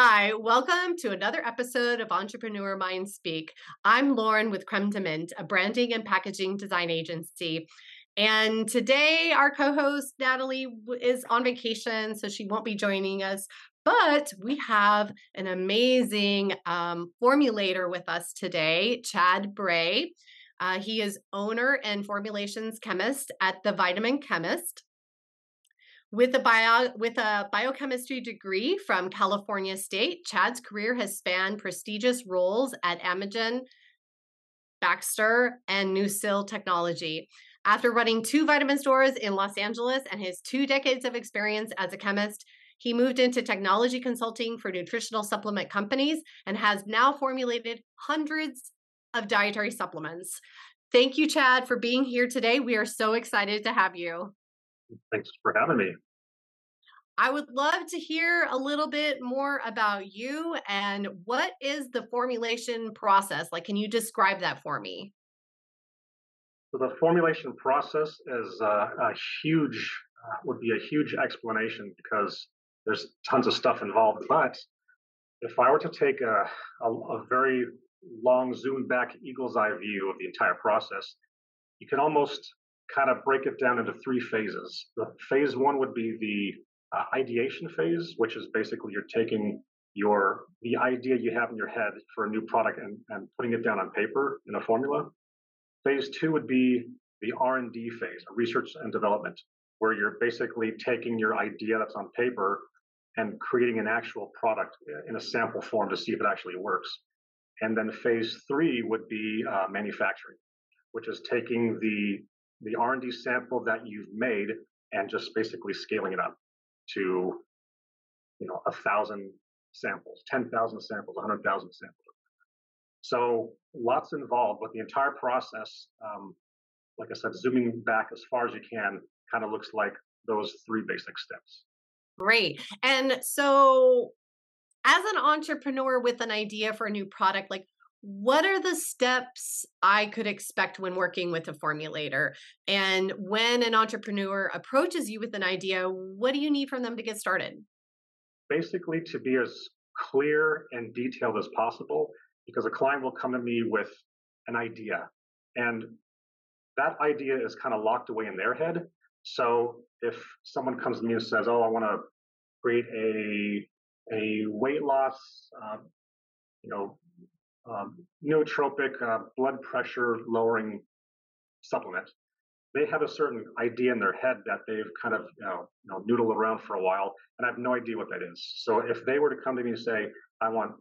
Hi, welcome to another episode of Entrepreneur Mind Speak. I'm Lauren with Creme de Mint, a branding and packaging design agency. And today, our co host Natalie is on vacation, so she won't be joining us. But we have an amazing um, formulator with us today, Chad Brey. Uh, he is owner and formulations chemist at the Vitamin Chemist. With a bio with a biochemistry degree from California State, Chad's career has spanned prestigious roles at Amgen, Baxter, and NuSil Technology. After running two vitamin stores in Los Angeles and his two decades of experience as a chemist, he moved into technology consulting for nutritional supplement companies and has now formulated hundreds of dietary supplements. Thank you, Chad, for being here today. We are so excited to have you. Thanks for having me. I would love to hear a little bit more about you and what is the formulation process? Like, can you describe that for me? So the formulation process is uh, a huge, uh, would be a huge explanation because there's tons of stuff involved. But if I were to take a, a, a very long zoom back eagle's eye view of the entire process, you can almost kind of break it down into three phases. The phase one would be the uh, ideation phase, which is basically you're taking your the idea you have in your head for a new product and, and putting it down on paper in a formula. Phase two would be the R&D phase, research and development, where you're basically taking your idea that's on paper and creating an actual product uh, in a sample form to see if it actually works. And then phase three would be uh, manufacturing, which is taking the the R&D sample that you've made and just basically scaling it up to you know a thousand samples, ten thousand samples, a hundred thousand samples. So lots involved, but the entire process, um, like I said, zooming back as far as you can, kind of looks like those three basic steps. Great. And so as an entrepreneur with an idea for a new product, like what are the steps I could expect when working with a formulator? And when an entrepreneur approaches you with an idea, what do you need from them to get started? Basically, to be as clear and detailed as possible, because a client will come to me with an idea, and that idea is kind of locked away in their head. So if someone comes to me and says, "Oh, I want to create a a weight loss, um, you know, um, nootropic uh, blood pressure lowering supplement. They have a certain idea in their head that they've kind of you know, you know noodled around for a while, and I have no idea what that is. So if they were to come to me and say, "I want,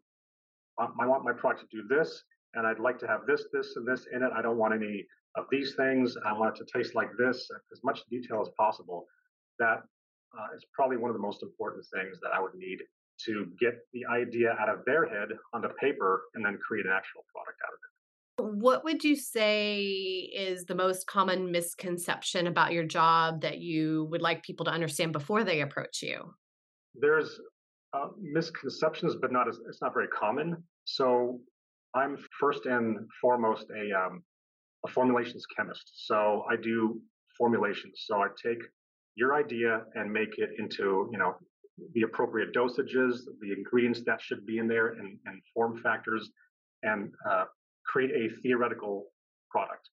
I want my product to do this, and I'd like to have this, this, and this in it. I don't want any of these things. I want it to taste like this, as much detail as possible." That uh, is probably one of the most important things that I would need to get the idea out of their head onto paper and then create an actual product out of it. What would you say is the most common misconception about your job that you would like people to understand before they approach you? There's uh, misconceptions, but not as it's not very common. So I'm first and foremost a um, a formulations chemist. So I do formulations. So I take your idea and make it into you know the appropriate dosages, the ingredients that should be in there, and, and form factors, and uh, create a theoretical product.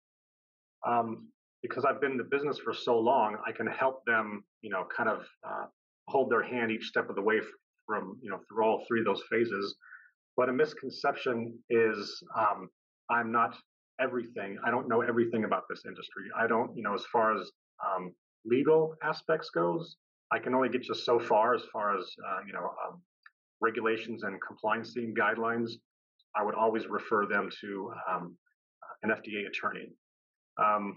Um, because I've been in the business for so long, I can help them, you know, kind of uh, hold their hand each step of the way from, you know, through all three of those phases. But a misconception is um, I'm not everything. I don't know everything about this industry. I don't, you know, as far as um, legal aspects goes, I can only get you so far as far as uh, you know um, regulations and compliance guidelines. I would always refer them to um, an FDA attorney. Um,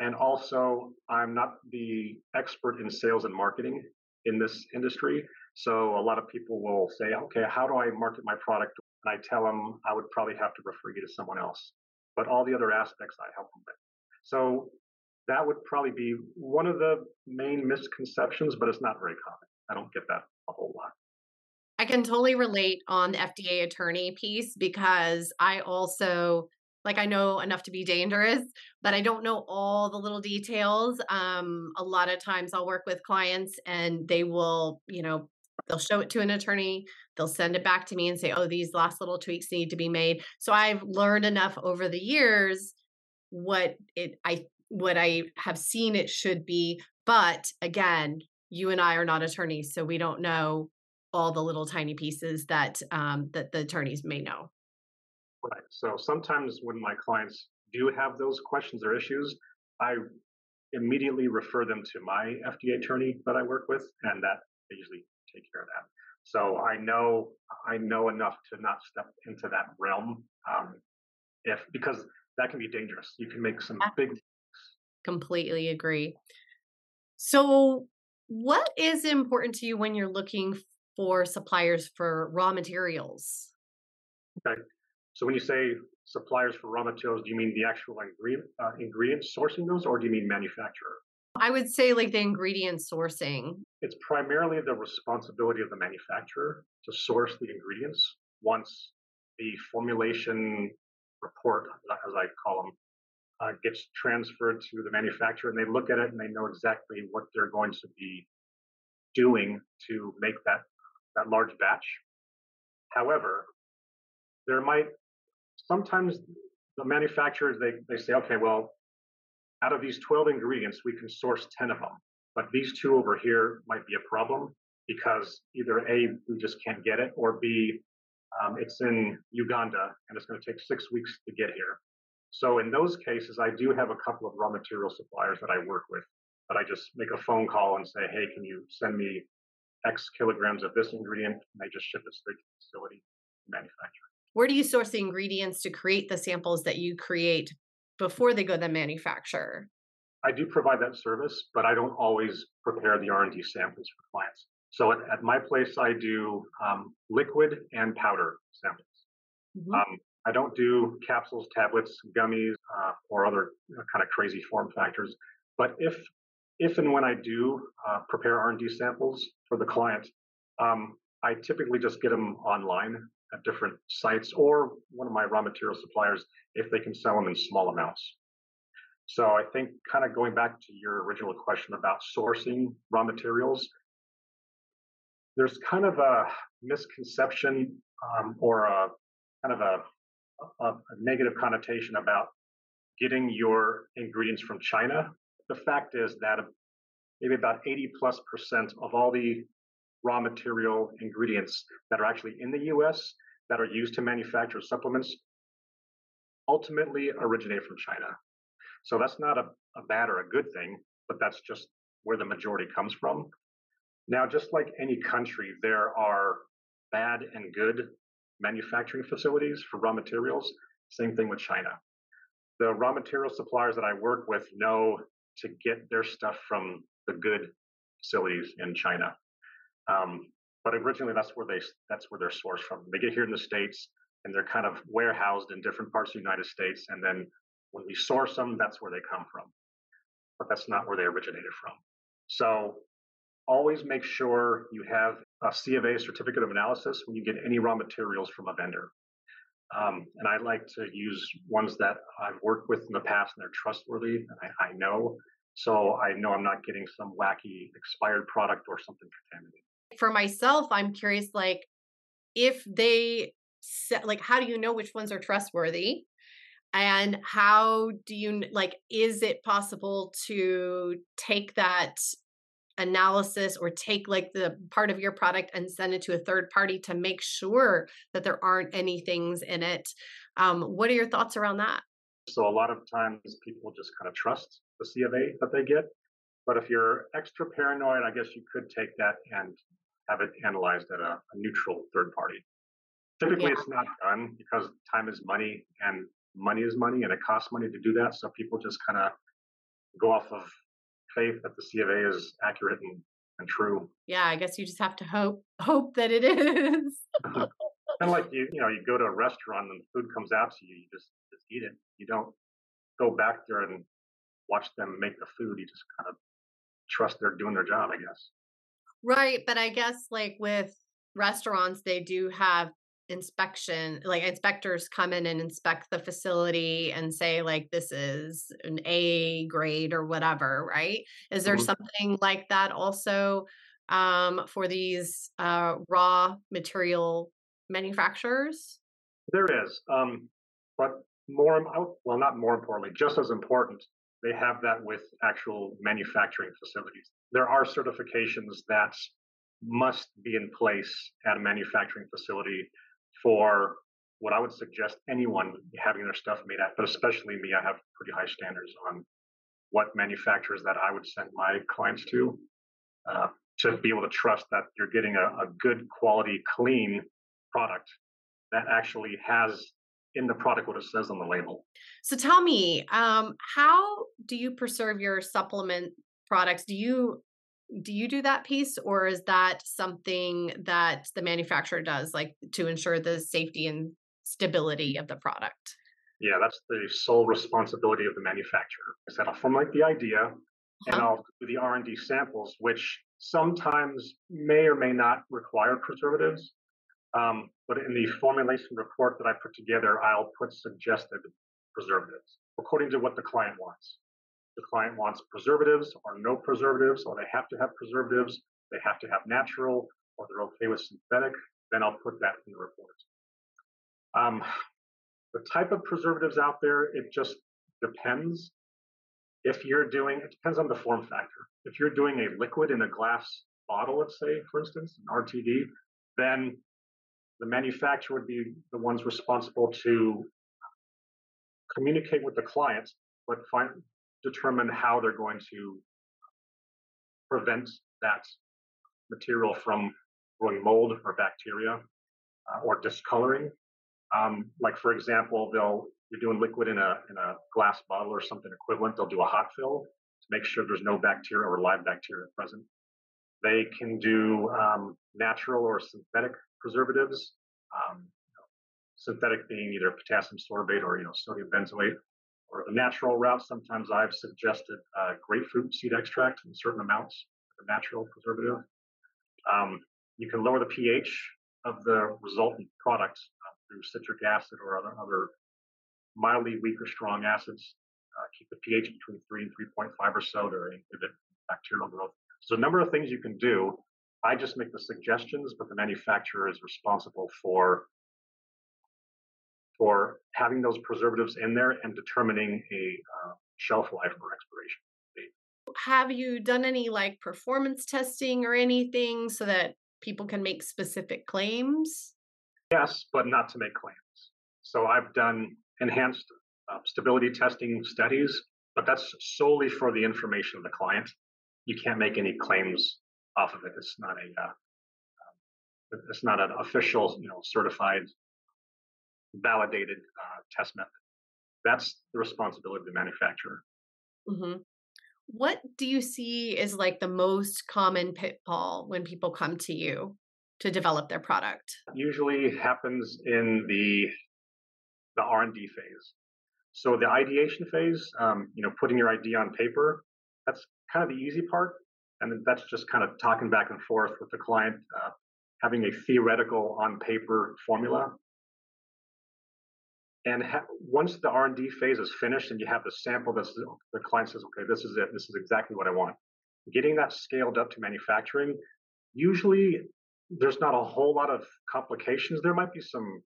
and also, I'm not the expert in sales and marketing in this industry. So a lot of people will say, okay, how do I market my product? And I tell them I would probably have to refer you to someone else. But all the other aspects I help them with. So that would probably be one of the main misconceptions, but it's not very common. I don't get that a whole lot. I can totally relate on the FDA attorney piece because I also like I know enough to be dangerous, but I don't know all the little details. Um, a lot of times I'll work with clients and they will, you know, they'll show it to an attorney they'll send it back to me and say oh these last little tweaks need to be made so i've learned enough over the years what it i what i have seen it should be but again you and i are not attorneys so we don't know all the little tiny pieces that um, that the attorneys may know right so sometimes when my clients do have those questions or issues i immediately refer them to my fda attorney that i work with and that they usually take care of that so I know I know enough to not step into that realm, um, if because that can be dangerous. You can make some big. Completely agree. So, what is important to you when you're looking for suppliers for raw materials? Okay, so when you say suppliers for raw materials, do you mean the actual ingredient, uh, ingredients sourcing those, or do you mean manufacturer? I would say like the ingredient sourcing. It's primarily the responsibility of the manufacturer to source the ingredients once the formulation report, as I call them, uh, gets transferred to the manufacturer and they look at it and they know exactly what they're going to be doing to make that, that large batch. However, there might sometimes the manufacturers they, they say, okay, well, out of these 12 ingredients, we can source 10 of them. But these two over here might be a problem because either A, we just can't get it, or B, um, it's in Uganda and it's going to take six weeks to get here. So in those cases, I do have a couple of raw material suppliers that I work with that I just make a phone call and say, hey, can you send me X kilograms of this ingredient? And they just ship it straight to the facility manufacturer. Where do you source the ingredients to create the samples that you create before they go to the manufacturer? I do provide that service, but I don't always prepare the R&D samples for clients. So at, at my place, I do um, liquid and powder samples. Mm-hmm. Um, I don't do capsules, tablets, gummies, uh, or other kind of crazy form factors. But if if and when I do uh, prepare R&D samples for the client, um, I typically just get them online at different sites or one of my raw material suppliers if they can sell them in small amounts. So I think kind of going back to your original question about sourcing raw materials, there's kind of a misconception um, or a kind of a, a, a negative connotation about getting your ingredients from China. The fact is that maybe about 80 plus percent of all the raw material ingredients that are actually in the US that are used to manufacture supplements ultimately originate from China. So that's not a, a bad or a good thing, but that's just where the majority comes from. Now, just like any country, there are bad and good manufacturing facilities for raw materials. Same thing with China. The raw material suppliers that I work with know to get their stuff from the good facilities in China. Um, but originally, that's where they that's where they're sourced from. They get here in the states, and they're kind of warehoused in different parts of the United States. And then when we source them, that's where they come from. But that's not where they originated from. So always make sure you have a C of A certificate of analysis when you get any raw materials from a vendor. Um, and I like to use ones that I've worked with in the past and they're trustworthy and I, I know. So I know I'm not getting some wacky expired product or something contaminated. For myself, I'm curious like if they like how do you know which ones are trustworthy? And how do you like is it possible to take that analysis or take like the part of your product and send it to a third party to make sure that there aren't any things in it. Um, what are your thoughts around that? So a lot of times people just kind of trust the C of A that they get. But if you're extra paranoid, I guess you could take that and have it analyzed at a, a neutral third party. Typically, yeah. it's not done because time is money and money is money and it costs money to do that. So people just kind of go off of faith that the C of A is accurate and, and true. Yeah, I guess you just have to hope hope that it is. and like you, you know, you go to a restaurant and the food comes out to you, you just just eat it. You don't go back there and watch them make the food. You just kind of trust they're doing their job, I guess. Right, but I guess like with restaurants, they do have inspection like inspectors come in and inspect the facility and say like this is an a grade or whatever right is there mm-hmm. something like that also um, for these uh, raw material manufacturers? There is, um, but more well, not more importantly, just as important, they have that with actual manufacturing facilities. There are certifications that must be in place at a manufacturing facility for what I would suggest anyone having their stuff made at, but especially me, I have pretty high standards on what manufacturers that I would send my clients to uh, to be able to trust that you're getting a, a good quality, clean product that actually has in the product what it says on the label. So tell me, um, how do you preserve your supplement products? Do you do you do that piece or is that something that the manufacturer does like to ensure the safety and stability of the product? Yeah, that's the sole responsibility of the manufacturer. I said I'll formulate the idea uh-huh. and I'll do the R&D samples, which sometimes may or may not require preservatives. Um, but in the formulation report that I put together, I'll put suggested preservatives according to what the client wants. The client wants preservatives or no preservatives, or they have to have preservatives, they have to have natural, or they're okay with synthetic, then I'll put that in the report. Um, the type of preservatives out there, it just depends. If you're doing, it depends on the form factor. If you're doing a liquid in a glass bottle, let's say, for instance, an RTD, then the manufacturer would be the ones responsible to communicate with the client, but find, determine how they're going to prevent that material from growing mold or bacteria uh, or discoloring. Um, like for example, they'll you're doing liquid in a in a glass bottle or something equivalent. They'll do a hot fill to make sure there's no bacteria or live bacteria present. They can do um, natural or synthetic preservatives. Um, you know, synthetic being either potassium sorbate or you know sodium benzoate, or the natural route. Sometimes I've suggested uh, grapefruit seed extract in certain amounts, the natural preservative. Um, you can lower the pH of the resultant product uh, through citric acid or other, other mildly weak or strong acids. Uh, keep the pH between 3 and 3.5 or so to inhibit bacterial growth. So a number of things you can do. I just make the suggestions, but the manufacturer is responsible for for having those preservatives in there and determining a uh, shelf life or expiration date. Have you done any like performance testing or anything so that people can make specific claims? Yes, but not to make claims. So I've done enhanced uh, stability testing studies, but that's solely for the information of the client. You can't make any claims off of it. It's not a uh, uh, it's not an official, you know, certified, validated uh, test method. That's the responsibility of the manufacturer. Mm-hmm. What do you see is like the most common pitfall when people come to you to develop their product? Usually happens in the the R&D phase. So the ideation phase, um, you know, putting your idea on paper, that's kind of the easy part, and that's just kind of talking back and forth with the client, uh, having a theoretical on paper formula. And ha- once the R&D phase is finished and you have the sample, that the client says, okay, this is it. This is exactly what I want. Getting that scaled up to manufacturing, usually there's not a whole lot of complications. There might be some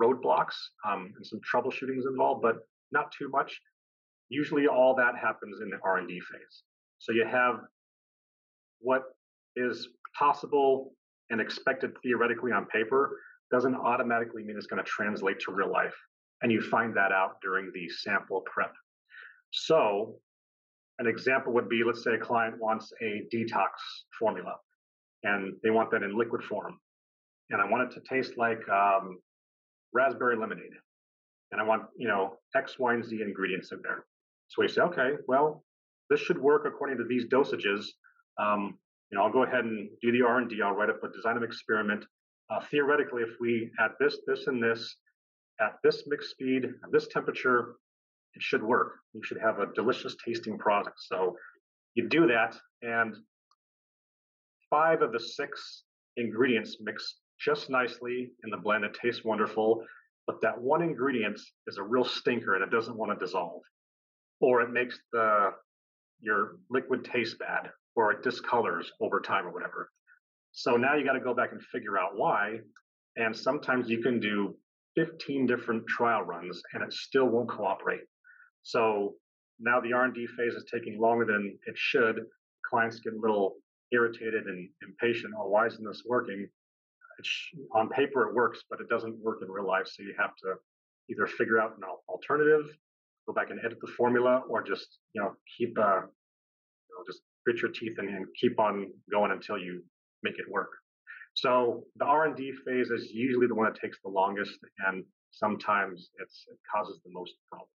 roadblocks um, and some troubleshootings involved, but not too much. Usually, all that happens in the R&D phase. So you have what is possible and expected theoretically on paper doesn't automatically mean it's going to translate to real life, and you find that out during the sample prep. So, an example would be, let's say a client wants a detox formula, and they want that in liquid form, and I want it to taste like um, raspberry lemonade. And I want, you know, X, Y, and Z ingredients in there. So we say, okay, well, this should work according to these dosages. Um, you know, I'll go ahead and do the R&D. I'll write up a design of experiment. Uh, theoretically, if we add this, this, and this at this mix speed, at this temperature, it should work. You should have a delicious tasting product. So you do that, and five of the six ingredients mix just nicely in the blend. It tastes wonderful, but that one ingredient is a real stinker and it doesn't want to dissolve, or it makes the your liquid taste bad. or it discolors over time or whatever. So now you got to go back and figure out why. And sometimes you can do 15 different trial runs and it still won't cooperate. So now the R&D phase is taking longer than it should. Clients get a little irritated and impatient. Oh, why isn't this working? It's, on paper it works, but it doesn't work in real life. So you have to either figure out an alternative, go back and edit the formula, or just you know keep uh, you know, just grit your teeth and, and keep on going until you make it work. So the R&D phase is usually the one that takes the longest, and sometimes it's, it causes the most problems.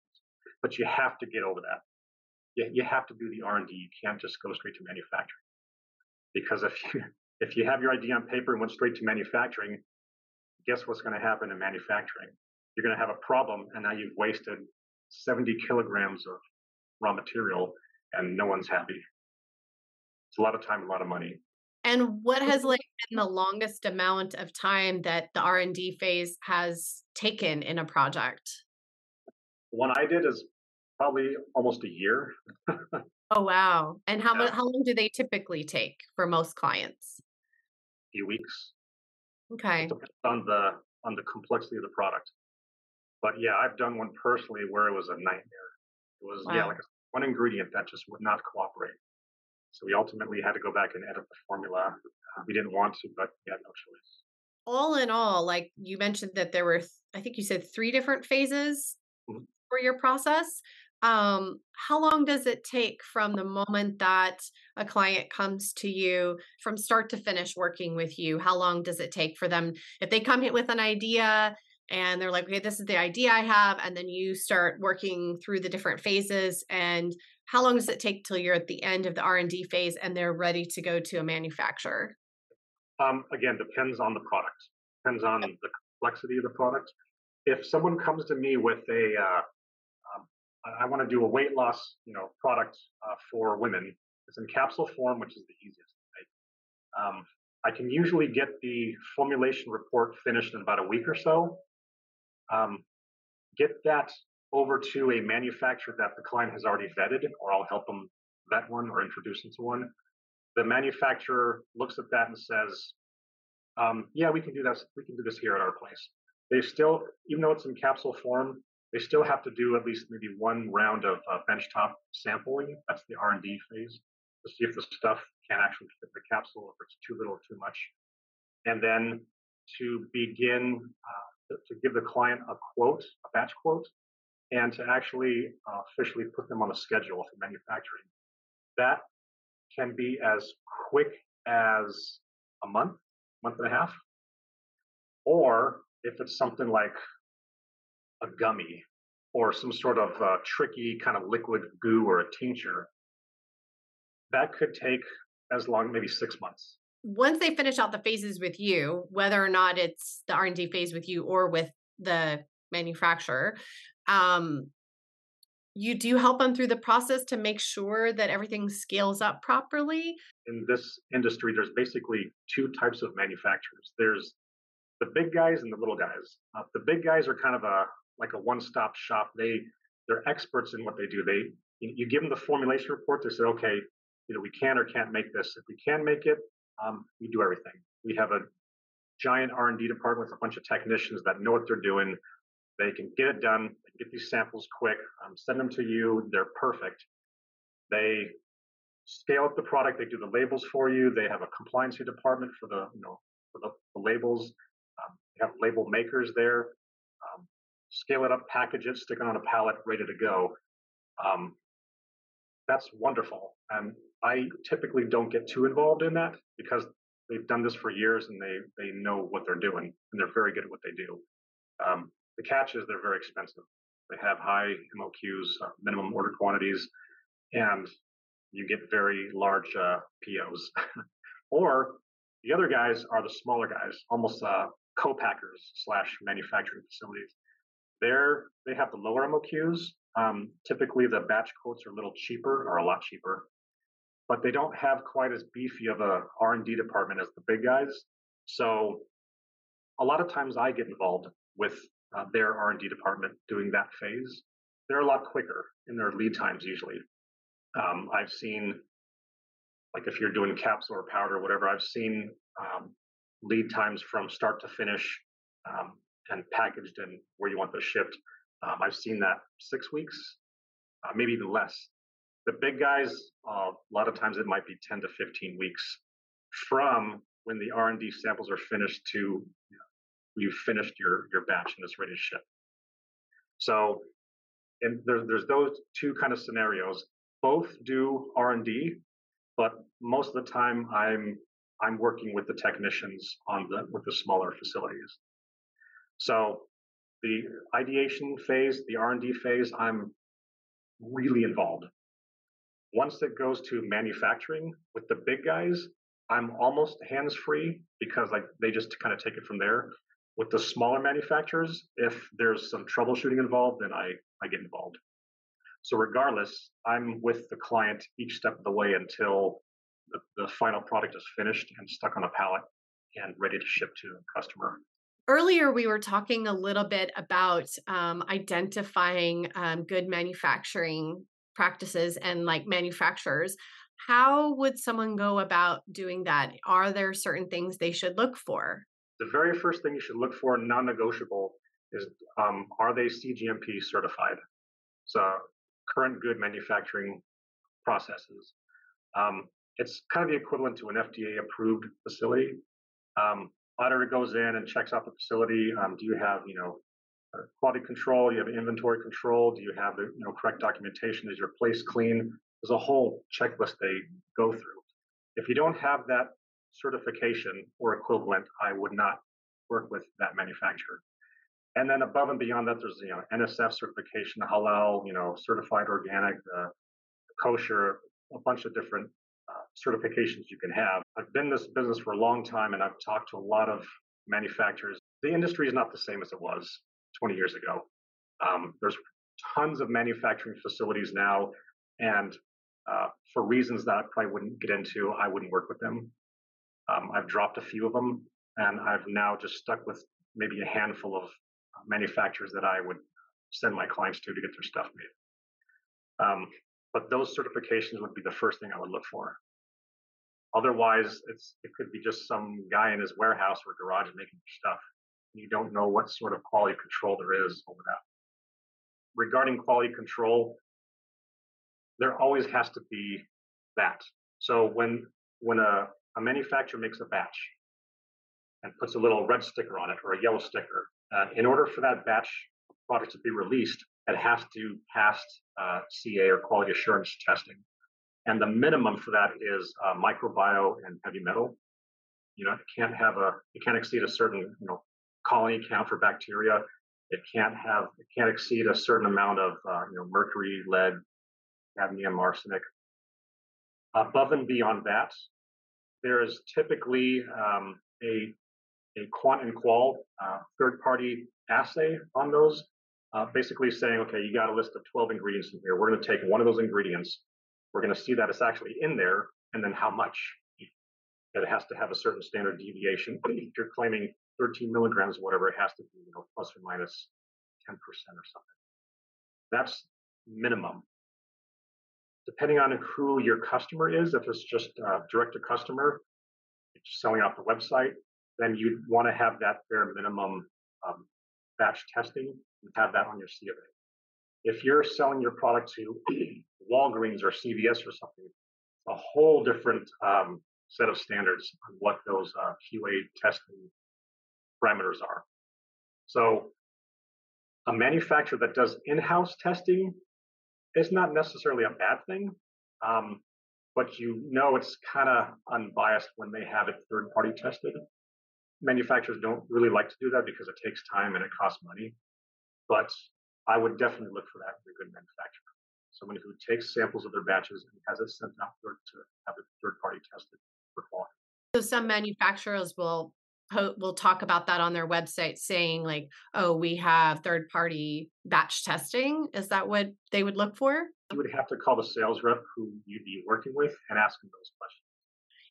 But you have to get over that. You, you have to do the R&D. You can't just go straight to manufacturing because if you if you have your idea on paper and went straight to manufacturing, guess what's going to happen in manufacturing? You're going to have a problem, and now you've wasted 70 kilograms of raw material, and no one's happy. It's a lot of time, a lot of money. And what has like been the longest amount of time that the R and D phase has taken in a project? The one I did is probably almost a year. oh wow! And how yeah. how long do they typically take for most clients? A few weeks. Okay. It depends on the on the complexity of the product. But yeah, I've done one personally where it was a nightmare. It was wow. yeah, like one ingredient that just would not cooperate. So we ultimately had to go back and edit the formula. Uh, we didn't want to, but we had no choice. All in all, like you mentioned that there were, th- I think you said three different phases mm-hmm. for your process. Um, how long does it take from the moment that a client comes to you from start to finish working with you? How long does it take for them if they come with an idea and they're like, okay, this is the idea I have, and then you start working through the different phases and how long does it take till you're at the end of the r&d phase and they're ready to go to a manufacturer? Um, again depends on the product depends on the complexity of the product. If someone comes to me with a uh, um, i want to do a weight loss you know product uh, for women it's in capsule form which is the easiest um, i can usually get the formulation report finished in about a week or so. Um, get that over to a manufacturer that the client has already vetted, or I'll help them vet one or introduce them to one. The manufacturer looks at that and says, um, "Yeah, we can do this. We can do this here at our place." They still, even though it's in capsule form, they still have to do at least maybe one round of uh, benchtop sampling. That's the R&D phase to see if the stuff can actually fit the capsule, if it's too little or too much, and then to begin uh, to give the client a quote, a batch quote, and to actually uh, officially put them on a schedule for manufacturing. That can be as quick as a month, month and a half, or if it's something like a gummy or some sort of uh, tricky kind of liquid goo or a tincture, that could take as long, maybe six months. Once they finish out the phases with you, whether or not it's the R&D phase with you or with the manufacturer, um, you do help them through the process to make sure that everything scales up properly. In this industry, there's basically two types of manufacturers. There's the big guys and the little guys. Uh, the big guys are kind of a like a one-stop shop. They they're experts in what they do. They you, give them the formulation report. They say, okay, you know, we can or can't make this. If we can make it, um, we do everything. We have a giant R&D department with a bunch of technicians that know what they're doing. They can get it done, get these samples quick, um, send them to you. They're perfect. They scale up the product. They do the labels for you. They have a compliance department for the you know for the, the labels. Um, they have label makers there. Um, scale it up, package it, stick it on a pallet, ready to go. Um, that's wonderful. And I typically don't get too involved in that because they've done this for years and they they know what they're doing and they're very good at what they do. Um, the catch is they're very expensive. They have high MOQs, uh, minimum order quantities, and you get very large uh, POs. or the other guys are the smaller guys, almost uh, co-packers slash manufacturing facilities. They're they have the lower MOQs. Um, typically, the batch quotes are a little cheaper or a lot cheaper, but they don't have quite as beefy of a R&D department as the big guys. So a lot of times I get involved with uh, their R&D department doing that phase. They're a lot quicker in their lead times usually. Um, I've seen like if you're doing capsule or powder or whatever, I've seen um, lead times from start to finish um, and packaged and where you want those shipped. Um, I've seen that six weeks, uh, maybe even less. The big guys, uh, a lot of times it might be 10 to 15 weeks from when the R&D samples are finished to you've finished your your batch and it's ready to ship. So, and there's there's those two kind of scenarios. Both do R&D, but most of the time I'm I'm working with the technicians on the with the smaller facilities. So the ideation phase, the R&D phase, I'm really involved. Once it goes to manufacturing with the big guys, I'm almost hands free because like they just kind of take it from there. With the smaller manufacturers, if there's some troubleshooting involved, then I, I get involved. So regardless, I'm with the client each step of the way until the, the final product is finished and stuck on a pallet and ready to ship to a customer. Earlier, we were talking a little bit about um, identifying um, good manufacturing practices and like manufacturers. How would someone go about doing that? Are there certain things they should look for? The very first thing you should look for, non negotiable, is um, are they CGMP certified? So, current good manufacturing processes. Um, it's kind of the equivalent to an FDA approved facility. Um, auditor goes in and checks out the facility. Um, do you have, you know, uh, quality control? Do you have inventory control? Do you have the, you know, correct documentation? Is your place clean? There's a whole checklist they go through. If you don't have that certification or equivalent, I would not work with that manufacturer. And then above and beyond that, there's you know NSF certification, halal, you know, certified organic, uh, kosher, a bunch of different uh, certifications you can have. I've been in this business for a long time and I've talked to a lot of manufacturers. The industry is not the same as it was 20 years ago. Um, there's tons of manufacturing facilities now, and uh, for reasons that I probably wouldn't get into, I wouldn't work with them. Um, I've dropped a few of them, and I've now just stuck with maybe a handful of manufacturers that I would send my clients to to get their stuff made. Um, but those certifications would be the first thing I would look for. Otherwise, it's it could be just some guy in his warehouse or garage making stuff. You don't know what sort of quality control there is over that. Regarding quality control, there always has to be that. So when when a, a manufacturer makes a batch and puts a little red sticker on it or a yellow sticker, uh, in order for that batch product to be released, it has to pass uh, QA or quality assurance testing. And the minimum for that is uh, and heavy metal. You know, it can't have a, it can't exceed a certain, you know, colony count for bacteria. It can't have, it can't exceed a certain amount of, uh, you know, mercury, lead, cadmium, arsenic. Above and beyond that, there is typically um, a a quant and qual uh, third party assay on those uh, basically saying, okay, you got a list of 12 ingredients in here. We're going to take one of those ingredients. We're going to see that it's actually in there, and then how much. That it has to have a certain standard deviation. If you're claiming 13 milligrams, whatever, it has to be, you know, plus or minus 10% or something. That's minimum. Depending on who your customer is, if it's just direct to customer, selling off the website, then you'd want to have that bare minimum um, batch testing and have that on your C of A. If you're selling your product to Walgreens or CVS or something, a whole different um, set of standards on what those uh, QA testing parameters are. So, a manufacturer that does in-house testing is not necessarily a bad thing, um, but you know it's kind of unbiased when they have it third-party tested. Manufacturers don't really like to do that because it takes time and it costs money. But I would definitely look for that in a good manufacturer. Someone who takes samples of their batches and has it sent out to have it third party tested for quality. So some manufacturers will will talk about that on their website saying like oh we have third party batch testing is that what they would look for you would have to call the sales rep who you'd be working with and ask them those questions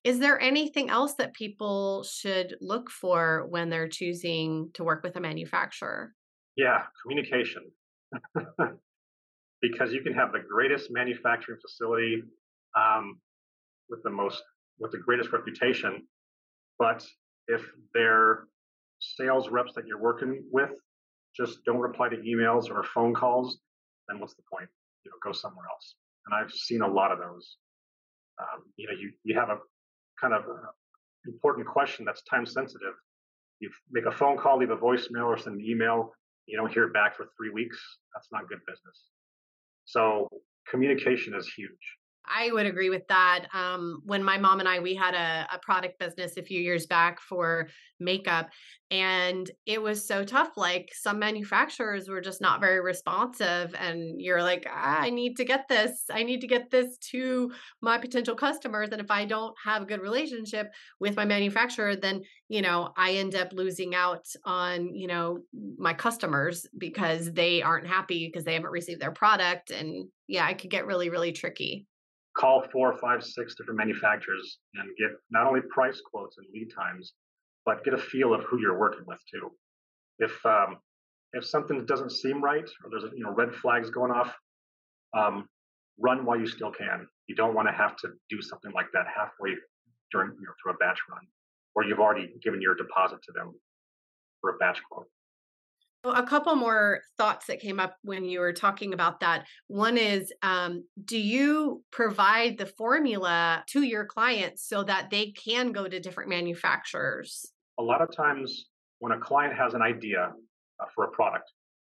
is there anything else that people should look for when they're choosing to work with a manufacturer yeah, communication. because you can have the greatest manufacturing facility. Um, with the most with the greatest reputation, but if their sales reps that you're working with just don't reply to emails or phone calls, then what's the point? You know, go somewhere else. And I've seen a lot of those. Um, you know, you you have a kind of a important question that's time sensitive. You make a phone call, leave a voicemail, or send an email. You don't hear back for three weeks. That's not good business. So communication is huge. I would agree with that. Um, when my mom and I, we had a, a, product business a few years back for makeup, and it was so tough. Like some manufacturers were just not very responsive, and you're like, ah, I need to get this. I need to get this to my potential customers. And if I don't have a good relationship with my manufacturer, then you know I end up losing out on you know my customers because they aren't happy because they haven't received their product, and yeah, it could get really really tricky call four, five, six different manufacturers and get not only price quotes and lead times, but get a feel of who you're working with too. If um, if something doesn't seem right or there's you know red flags going off, um, run while you still can. You don't want to have to do something like that halfway during you know through a batch run, or you've already given your deposit to them for a batch quote. A couple more thoughts that came up when you were talking about that. One is um, Do you provide the formula to your clients so that they can go to different manufacturers? A lot of times, when a client has an idea uh, for a product,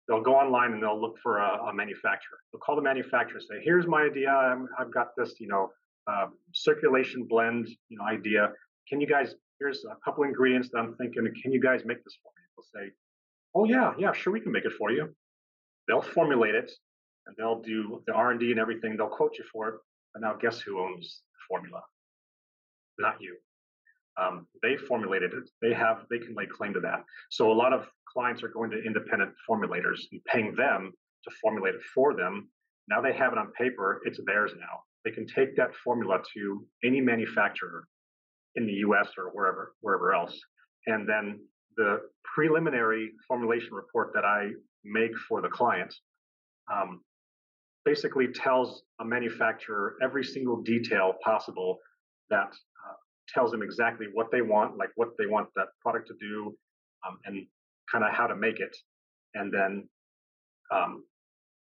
they'll go online and they'll look for a, a manufacturer. They'll call the manufacturer, say, "Here's my idea. i have got this, you know, uh, circulation blend, you know, idea. Can you guys? Here's a couple ingredients that I'm thinking. Can you guys make this for me?" They'll say, oh yeah, yeah, sure, we can make it for you. They'll formulate it and they'll do the R and D and everything. They'll quote you for it. But now, guess who owns the formula? Not you. Um, they formulated it. They have. They can lay claim to that. So a lot of clients are going to independent formulators and paying them to formulate it for them. Now they have it on paper. It's theirs now. They can take that formula to any manufacturer in the U.S. or wherever wherever else, and then the preliminary formulation report that I make for the client um, basically tells a manufacturer every single detail possible that uh, tells them exactly what they want, like what they want that product to do, um, and kind of how to make it. And then um,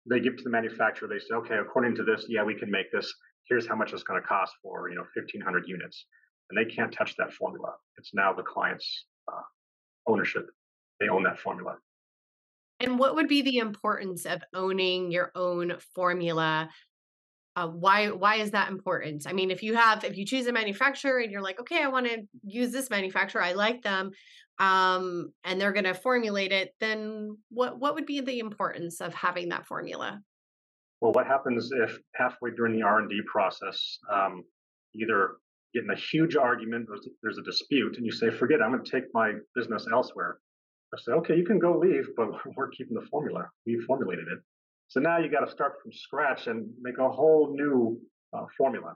they give to the manufacturer. They say, okay, according to this, yeah, we can make this. Here's how much it's going to cost for you know 1,500 units, and they can't touch that formula. It's now the client's uh, ownership. They own that formula. And what would be the importance of owning your own formula? Uh, why why is that important? I mean, if you have if you choose a manufacturer and you're like, okay, I want to use this manufacturer, I like them, um, and they're going to formulate it, then what what would be the importance of having that formula? Well, what happens if halfway during the R and D process, um, either get in a huge argument, there's, a dispute, and you say, forget it, I'm going to take my business elsewhere. I say, okay, you can go leave, but we're keeping the formula. We formulated it. So now you got to start from scratch and make a whole new uh, formula.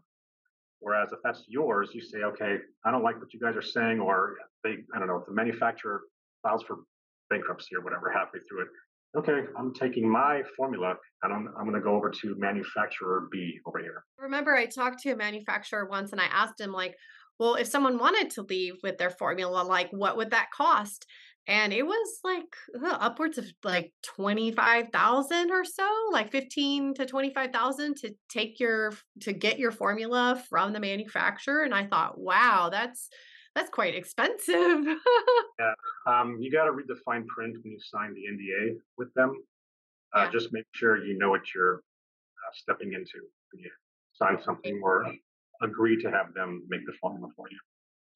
Whereas if that's yours, you say, okay, I don't like what you guys are saying, or they, I don't know, if the manufacturer files for bankruptcy or whatever halfway through it, okay, I'm taking my formula and I'm, I'm going to go over to manufacturer B over here. Remember, I talked to a manufacturer once and I asked him, like, well, if someone wanted to leave with their formula, like, what would that cost? And it was like upwards of like 25,000 or so, like 15 to 25,000 to take your, to get your formula from the manufacturer. And I thought, wow, that's, that's quite expensive. yeah, um, you got to read the fine print when you sign the NDA with them. Uh, yeah. Just make sure you know what you're uh, stepping into when you sign something or agree to have them make the formula for you.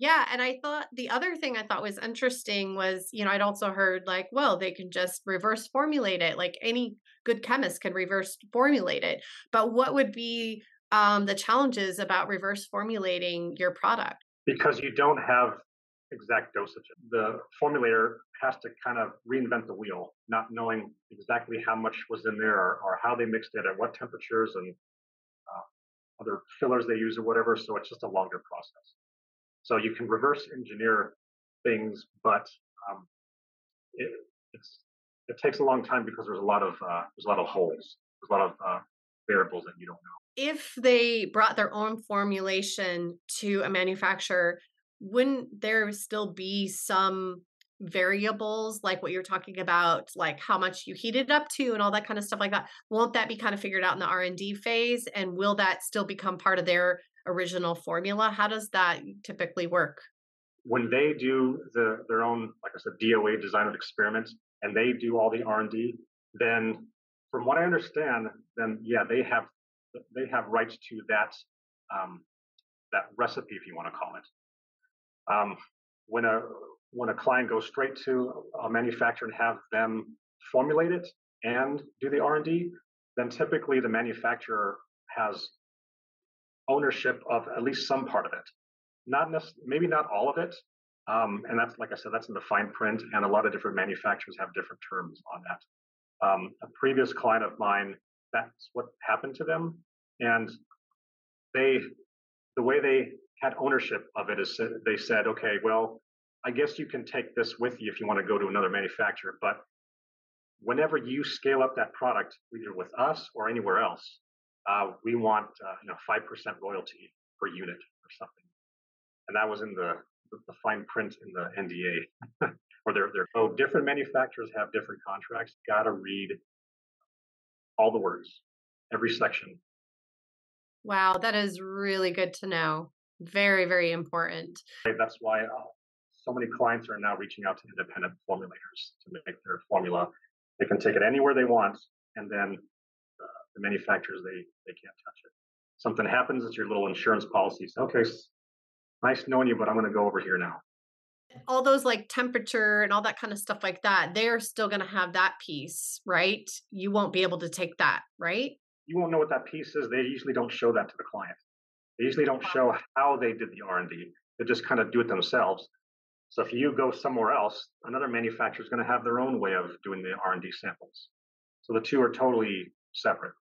Yeah, and I thought the other thing I thought was interesting was, you know, I'd also heard like, well, they can just reverse formulate it. Like any good chemist can reverse formulate it. But what would be um, the challenges about reverse formulating your product? Because you don't have exact dosage. The formulator has to kind of reinvent the wheel, not knowing exactly how much was in there or, or how they mixed it at what temperatures and uh, other fillers they use or whatever. So it's just a longer process. So you can reverse engineer things, but um, it, it takes a long time because there's a lot of uh, there's a lot of holes, there's a lot of uh, variables that you don't know. If they brought their own formulation to a manufacturer, wouldn't there still be some variables like what you're talking about like how much you heat it up to and all that kind of stuff like that? Won't that be kind of figured out in the r&d phase and will that still become part of their original formula? How does that typically work? When they do the, their own like i said DOE design of experiments and they do all the r&d then from what i understand then yeah they have they have rights to that um, that recipe if you want to call it um, when a when a client goes straight to a manufacturer and have them formulate it and do the R&D, then typically the manufacturer has ownership of at least some part of it. Not maybe not all of it. Um, and that's like I said, that's in the fine print, and a lot of different manufacturers have different terms on that. Um, a previous client of mine, that's what happened to them, and they, the way they had ownership of it is they said, okay, well, I guess you can take this with you if you want to go to another manufacturer. But whenever you scale up that product, either with us or anywhere else, uh, we want uh, you know five percent royalty per unit or something. And that was in the the fine print in the NDA. or they're, they're oh different manufacturers have different contracts. Got to read all the words, every section. Wow, that is really good to know. Very, very important. That's why uh, so many clients are now reaching out to independent formulators to make their formula. They can take it anywhere they want, and then uh, the manufacturers they they can't touch it. Something happens, it's your little insurance policy. So, okay, nice knowing you, but I'm going to go over here now. All those like temperature and all that kind of stuff like that, they're still going to have that piece, right? You won't be able to take that, right? You won't know what that piece is. They usually don't show that to the client. They usually don't show how they did the R&D. They just kind of do it themselves. So if you go somewhere else, another manufacturer is going to have their own way of doing the R&D samples. So the two are totally separate.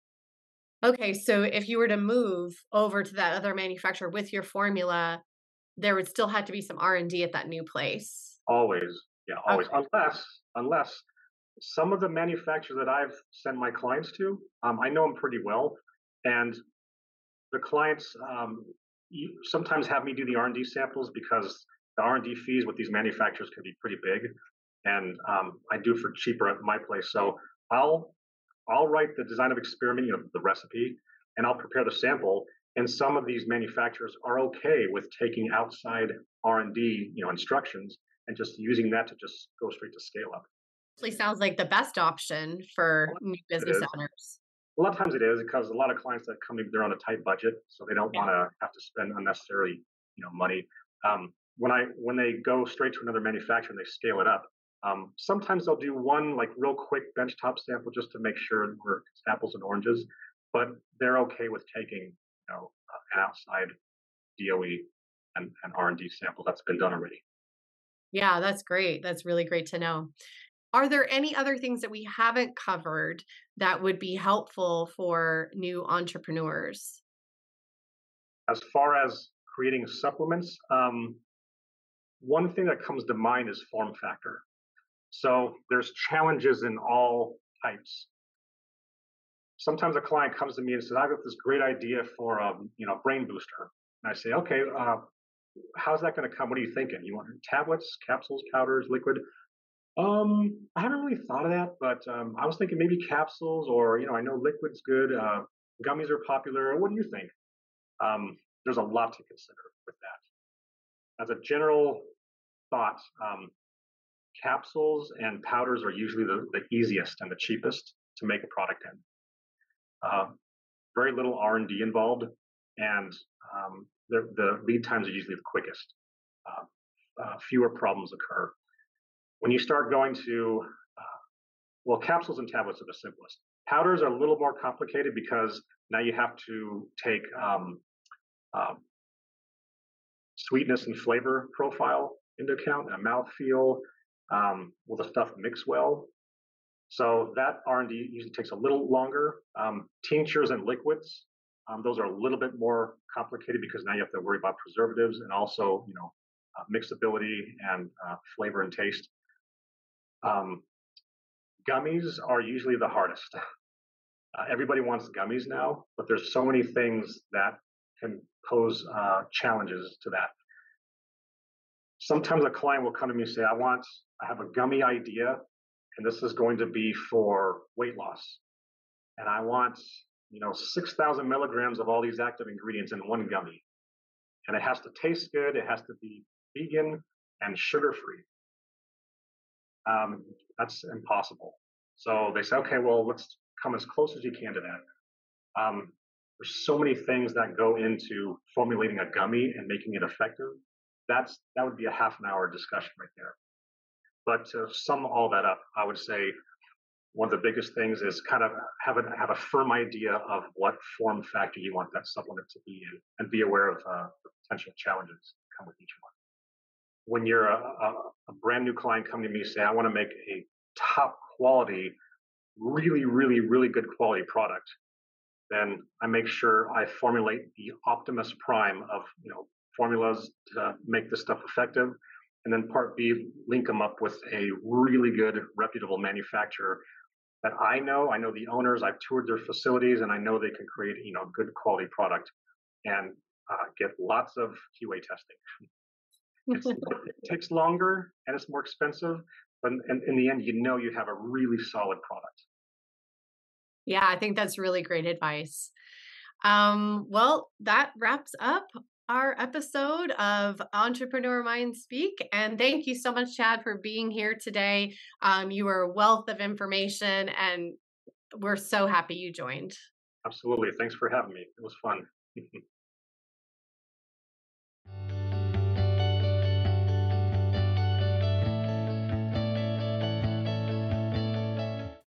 Okay, so if you were to move over to that other manufacturer with your formula, there would still have to be some R&D at that new place. Always. Yeah, always. Okay. Unless unless some of the manufacturers that I've sent my clients to, um, I know them pretty well, and the clients um, sometimes have me do the R&D samples because the R&D fees with these manufacturers can be pretty big, and um, I do for cheaper at my place. So I'll I'll write the design of experiment, you know, the recipe, and I'll prepare the sample. And some of these manufacturers are okay with taking outside R&D, you know, instructions and just using that to just go straight to scale up. Actually, sounds like the best option for new business owners. A lot of times it is because a lot of clients that come in, they're on a tight budget, so they don't yeah. want to have to spend unnecessarily, you know, money. Um, when I when they go straight to another manufacturer and they scale it up, um, sometimes they'll do one like real quick benchtop sample just to make sure we're apples and oranges, but they're okay with taking you know an outside DOE and, and R&D sample that's been done already. Yeah, that's great. That's really great to know. Are there any other things that we haven't covered that would be helpful for new entrepreneurs? As far as creating supplements, um, one thing that comes to mind is form factor. So there's challenges in all types. Sometimes a client comes to me and says, "I've got this great idea for a you know brain booster," and I say, "Okay, uh, how's that going to come? What are you thinking? You want tablets, capsules, powders, liquid?" Um, I haven't really thought of that, but um, I was thinking maybe capsules, or you know, I know liquid's good. Uh, gummies are popular. What do you think? Um, there's a lot to consider with that as a general thought, um, capsules and powders are usually the, the, easiest and the cheapest to make a product in. Uh, very little R&D involved, and um, the, the, lead times are usually the quickest. Uh, uh, fewer problems occur. When you start going to, uh, well, capsules and tablets are the simplest. Powders are a little more complicated because now you have to take um, um sweetness and flavor profile into account, a mouthfeel, um, will the stuff mix well? So that R&D usually takes a little longer. Um, tinctures and liquids, um, those are a little bit more complicated because now you have to worry about preservatives and also, you know, uh, mixability and uh, flavor and taste. Um, gummies are usually the hardest. Uh, everybody wants gummies now, but there's so many things that can pose uh, challenges to that. Sometimes a client will come to me and say, I want, I have a gummy idea, and this is going to be for weight loss. And I want, you know, 6,000 milligrams of all these active ingredients in one gummy. And it has to taste good, it has to be vegan and sugar free. Um, that's impossible. So they say, okay, well, let's come as close as you can to that. Um, there's so many things that go into formulating a gummy and making it effective. That's that would be a half an hour discussion right there. But to sum all that up, I would say one of the biggest things is kind of have a have a firm idea of what form factor you want that supplement to be in, and be aware of uh, the potential challenges that come with each one. When you're a, a, a brand new client coming to me, say, I want to make a top quality, really, really, really good quality product, then I make sure I formulate the Optimus Prime of you know formulas to make this stuff effective, and then part B link them up with a really good, reputable manufacturer that I know. I know the owners. I've toured their facilities, and I know they can create you know good quality product and uh, get lots of QA testing. it takes longer and it's more expensive, but in, in the end, you know you have a really solid product. Yeah, I think that's really great advice. Um, well, that wraps up our episode of Entrepreneur Mind Speak. And thank you so much, Chad, for being here today. Um, you are a wealth of information, and we're so happy you joined. Absolutely. Thanks for having me. It was fun.